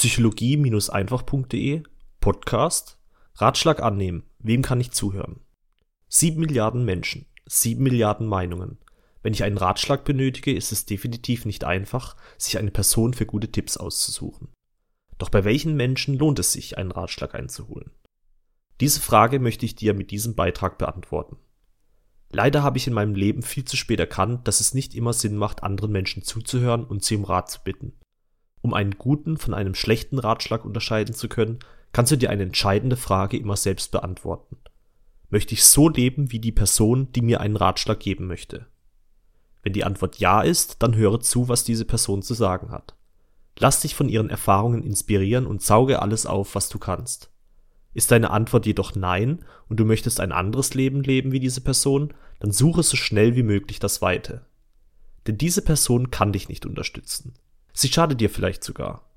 Psychologie-einfach.de Podcast Ratschlag annehmen. Wem kann ich zuhören? Sieben Milliarden Menschen, sieben Milliarden Meinungen. Wenn ich einen Ratschlag benötige, ist es definitiv nicht einfach, sich eine Person für gute Tipps auszusuchen. Doch bei welchen Menschen lohnt es sich, einen Ratschlag einzuholen? Diese Frage möchte ich dir mit diesem Beitrag beantworten. Leider habe ich in meinem Leben viel zu spät erkannt, dass es nicht immer Sinn macht, anderen Menschen zuzuhören und sie um Rat zu bitten. Um einen guten von einem schlechten Ratschlag unterscheiden zu können, kannst du dir eine entscheidende Frage immer selbst beantworten. Möchte ich so leben wie die Person, die mir einen Ratschlag geben möchte? Wenn die Antwort ja ist, dann höre zu, was diese Person zu sagen hat. Lass dich von ihren Erfahrungen inspirieren und sauge alles auf, was du kannst. Ist deine Antwort jedoch nein und du möchtest ein anderes Leben leben wie diese Person, dann suche so schnell wie möglich das Weite. Denn diese Person kann dich nicht unterstützen. Sie schadet dir vielleicht sogar.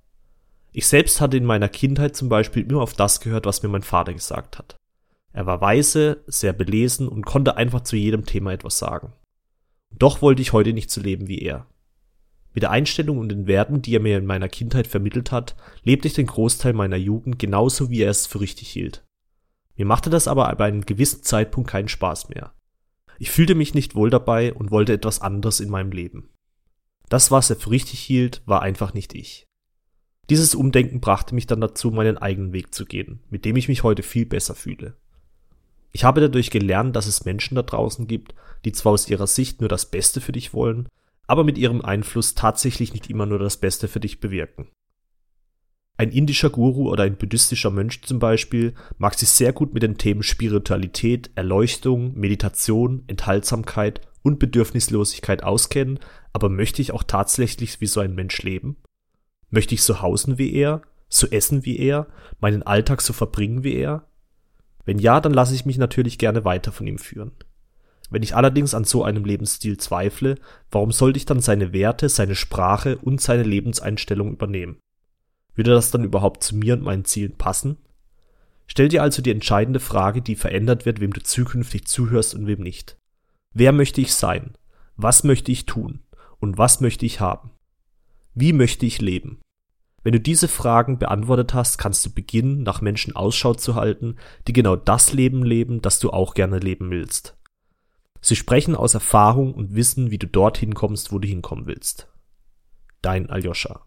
Ich selbst hatte in meiner Kindheit zum Beispiel immer auf das gehört, was mir mein Vater gesagt hat. Er war weise, sehr belesen und konnte einfach zu jedem Thema etwas sagen. Doch wollte ich heute nicht so leben wie er. Mit der Einstellung und den Werten, die er mir in meiner Kindheit vermittelt hat, lebte ich den Großteil meiner Jugend genauso, wie er es für richtig hielt. Mir machte das aber ab einem gewissen Zeitpunkt keinen Spaß mehr. Ich fühlte mich nicht wohl dabei und wollte etwas anderes in meinem Leben. Das, was er für richtig hielt, war einfach nicht ich. Dieses Umdenken brachte mich dann dazu, meinen eigenen Weg zu gehen, mit dem ich mich heute viel besser fühle. Ich habe dadurch gelernt, dass es Menschen da draußen gibt, die zwar aus ihrer Sicht nur das Beste für dich wollen, aber mit ihrem Einfluss tatsächlich nicht immer nur das Beste für dich bewirken. Ein indischer Guru oder ein buddhistischer Mönch zum Beispiel mag sich sehr gut mit den Themen Spiritualität, Erleuchtung, Meditation, Enthaltsamkeit und Bedürfnislosigkeit auskennen, aber möchte ich auch tatsächlich wie so ein Mensch leben? Möchte ich so hausen wie er, so essen wie er, meinen Alltag so verbringen wie er? Wenn ja, dann lasse ich mich natürlich gerne weiter von ihm führen. Wenn ich allerdings an so einem Lebensstil zweifle, warum sollte ich dann seine Werte, seine Sprache und seine Lebenseinstellung übernehmen? Würde das dann überhaupt zu mir und meinen Zielen passen? Stell dir also die entscheidende Frage, die verändert wird, wem du zukünftig zuhörst und wem nicht. Wer möchte ich sein? Was möchte ich tun? Und was möchte ich haben? Wie möchte ich leben? Wenn du diese Fragen beantwortet hast, kannst du beginnen, nach Menschen Ausschau zu halten, die genau das Leben leben, das du auch gerne leben willst. Sie sprechen aus Erfahrung und wissen, wie du dorthin kommst, wo du hinkommen willst. Dein Aljoscha.